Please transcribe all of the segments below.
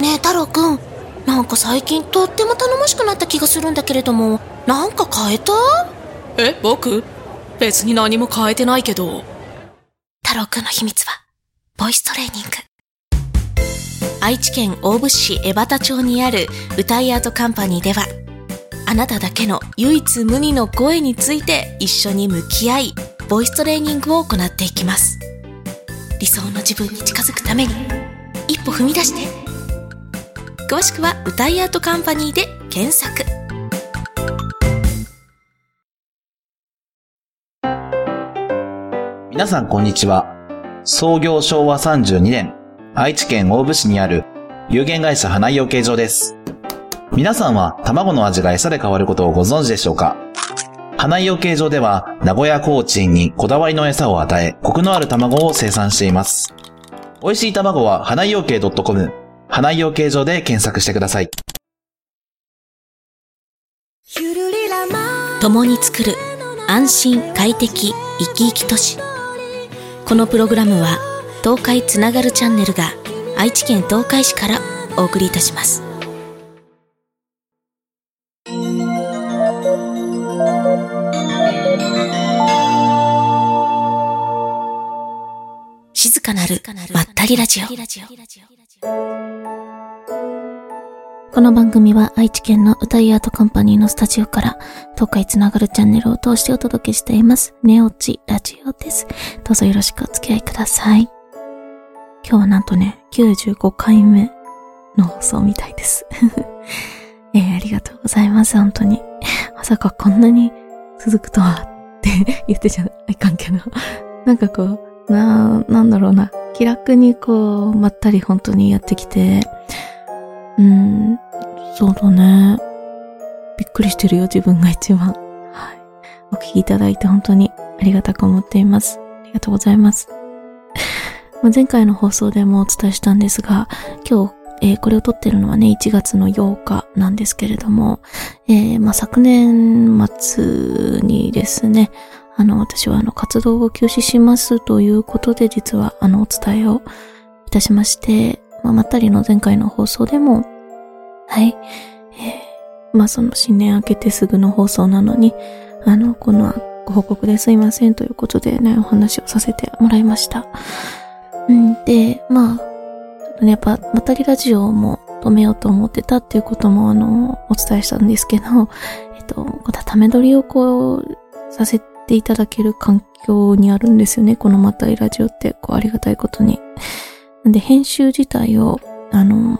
ねえ太郎くん。なんか最近とっても頼もしくなった気がするんだけれども。なんか変えた？え僕？別に何も変えてないけど。太郎くんの秘密はボイストレーニング。愛知県大府市江端町にある歌いアートカンパニーではあなただけの唯一無二の声について一緒に向き合いボイストレーニングを行っていきます。理想の自分に近づくために一歩踏み出して詳しくは歌いアートカンパニーで検索皆さんこんにちは。創業昭和32年、愛知県大府市にある有限会社花井養鶏場です。皆さんは卵の味が餌で変わることをご存知でしょうか？花井養鶏場では名古屋コーチンにこだわりの餌を与え、コクのある卵を生産しています。美味しい卵は花井養鶏 .com、花井養鶏場で検索してください。共に作る安心快適生き生き都市。このプログラムは東海つながるチャンネルが愛知県東海市からお送りいたします。静かなるまったりラジオこの番組は愛知県の歌いアートカンパニーのスタジオから東海つながるチャンネルを通してお届けしています。ネオチラジオです。どうぞよろしくお付き合いください。今日はなんとね、95回目の放送みたいです。えー、ありがとうございます、本当に。まさかこんなに続くとはって 言ってちゃいかんけど。なんかこう、な、なんだろうな。気楽にこう、まったり本当にやってきて、うん、そうだね。びっくりしてるよ、自分が一番。はい。お聞きいただいて本当にありがたく思っています。ありがとうございます。前回の放送でもお伝えしたんですが、今日、えーこれを撮ってるのはね、1月の8日なんですけれども、えーまあ昨年末にですね、あの、私はあの、活動を休止しますということで、実はあの、お伝えをいたしまして、まあ、まったりの前回の放送でも、はい、えーまあその新年明けてすぐの放送なのに、あの、このご報告ですいませんということでね、お話をさせてもらいました。うん、で、まあ、ちょっとね、やっぱ、またりラジオも止めようと思ってたっていうことも、あの、お伝えしたんですけど、えっと、このため撮りをこう、させていただける環境にあるんですよね、このまったりラジオって、こう、ありがたいことに。なんで、編集自体を、あの、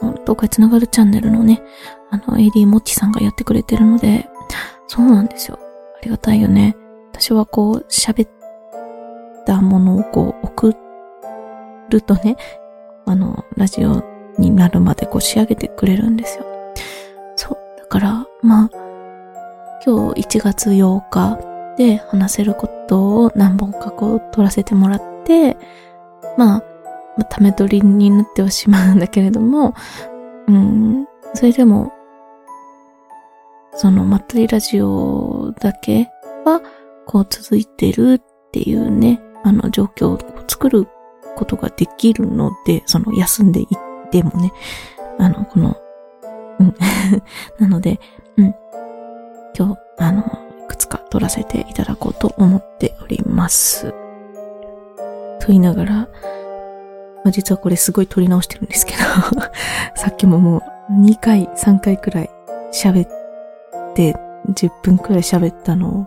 東海つながるチャンネルのね、あの、AD もっちさんがやってくれてるので、そうなんですよ。ありがたいよね。私はこう、喋ったものをこう、送るとね、あの、ラジオになるまでこう仕上げてくれるんですよ。そう。だから、まあ、今日1月8日で話せることを何本かこう撮らせてもらって、まあ、まあ、ため撮りになってはしまうんだけれども、うん、それでも、その、まったりラジオだけは、こう続いてるっていうね、あの状況を作ることができるので、その休んでいってもね、あの、この、うん。なので、うん。今日、あの、いくつか撮らせていただこうと思っております。と言いながら、まあ、実はこれすごい撮り直してるんですけど、さっきももう2回、3回くらい喋って、10分くらい喋ったのを、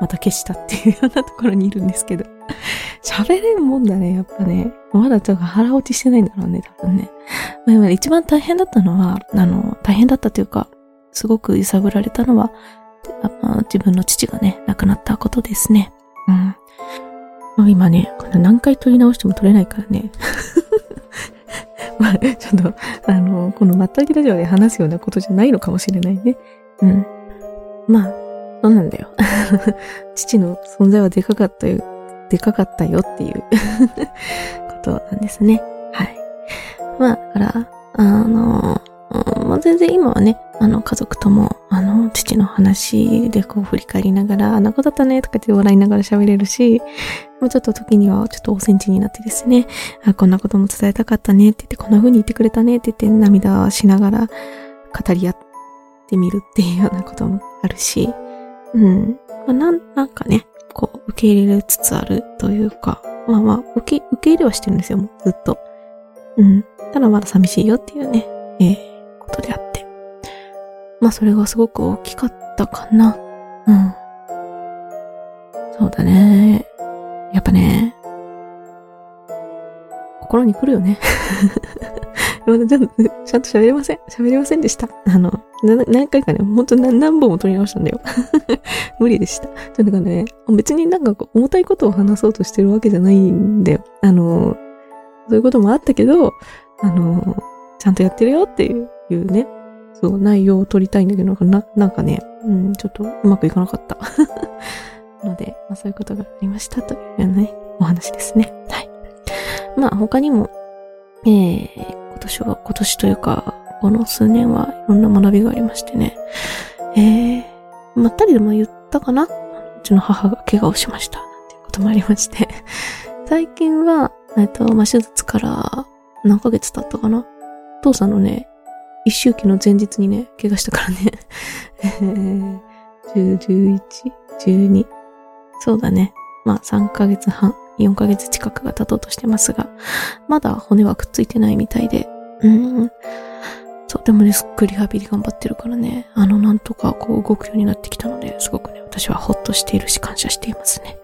また消したっていうようなところにいるんですけど、喋れんもんだね、やっぱね。まだちょっと腹落ちしてないんだろうね、多分ね。まあ、今一番大変だったのは、あの、大変だったというか、すごく揺さぶられたのは、あまあ自分の父がね、亡くなったことですね。うん。まあ、今ね、これ何回撮り直しても撮れないからね。まあ、ちょっと、あの、このまったりラジオで話すようなことじゃないのかもしれないね。うん。まあ、そうなんだよ。父の存在はでかかったよ、でかかったよっていう ことなんですね。はい。まあ、だから、あの、まあ、全然今はね、あの、家族とも、あの、父の話でこう振り返りながら、あんなことだったね、とかって笑いながら喋れるし、もうちょっと時にはちょっとおセンチになってですね、あこんなことも伝えたかったねって言って、こんな風に言ってくれたねって言って涙しながら語り合ってみるっていうようなこともあるし、うん。まあ、なん、なんかね、こう、受け入れつつあるというか、まあまあ、受け、受け入れはしてるんですよ、もうずっと。うん。ただまだ寂しいよっていうね、えーことであって。まあ、それがすごく大きかったかな。うん。そうだね。やっぱね、心に来るよね。ちゃんと、喋れません。喋れませんでした。あの、何回かね、ほんと何何本も撮り直したんだよ。無理でした。というかね、別になんか重たいことを話そうとしてるわけじゃないんだよ。あの、そういうこともあったけど、あの、ちゃんとやってるよっていうね、そう、内容を取りたいんだけど、な、なんかね、うん、ちょっとうまくいかなかった。ので、まあそういうことがありましたというね、お話ですね。はい。まあ他にも、えー、今年は、今年というか、この数年はいろんな学びがありましてね。えー、まったりでも言ったかな？うちの母が怪我をしました。なんていうこともありまして。最近は、えっと、まあ、手術から何ヶ月経ったかな？父さんのね、一周期の前日にね、怪我したからね。えー、10、11、12。そうだね。まあ3ヶ月半、4ヶ月近くが経とうとしてますが、まだ骨はくっついてないみたいで。うん。そう、でもね、すっごいリハビリ頑張ってるからね、あの、なんとかこう動くようになってきたので、すごくね、私はほっとしているし感謝していますね。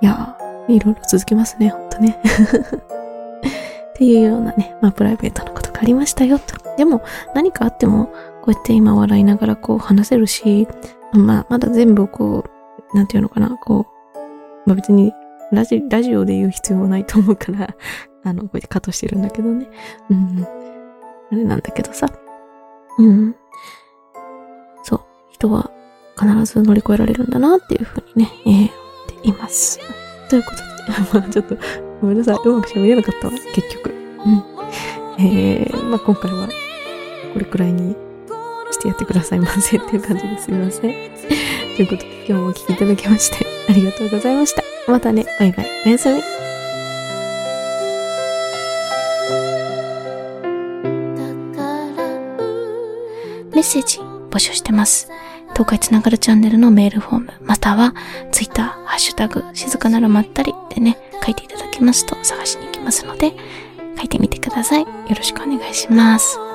いやー、いろいろ続きますね、ほんとね。っていうようなね、まあプライベートなことがありましたよと。でも何かあっても、こうやって今笑いながらこう話せるし、まあまだ全部こう、なんていうのかな、こう、まあ別にラジラジオで言う必要はないと思うから、あの、こうやってカットしてるんだけどね。うん。あれなんだけどさ。うん。そう。人は必ず乗り越えられるんだなっていうふうにね、えー、思っています。ということで、まあちょっと、ごめんなさい。うまく喋れなかったわ、結局。うん。えー、まあ今回は、これくらいにしてやってくださいませっていう感じですみません。ということで、今日もお聞きいただきまして、ありがとうございました。またね、バイバイ。おやすみ。メッセージ募集してます。東海つながるチャンネルのメールフォーム、またはツイッター、ハッシュタグ、静かなるまったりでね、書いていただきますと探しに行きますので、書いてみてください。よろしくお願いします。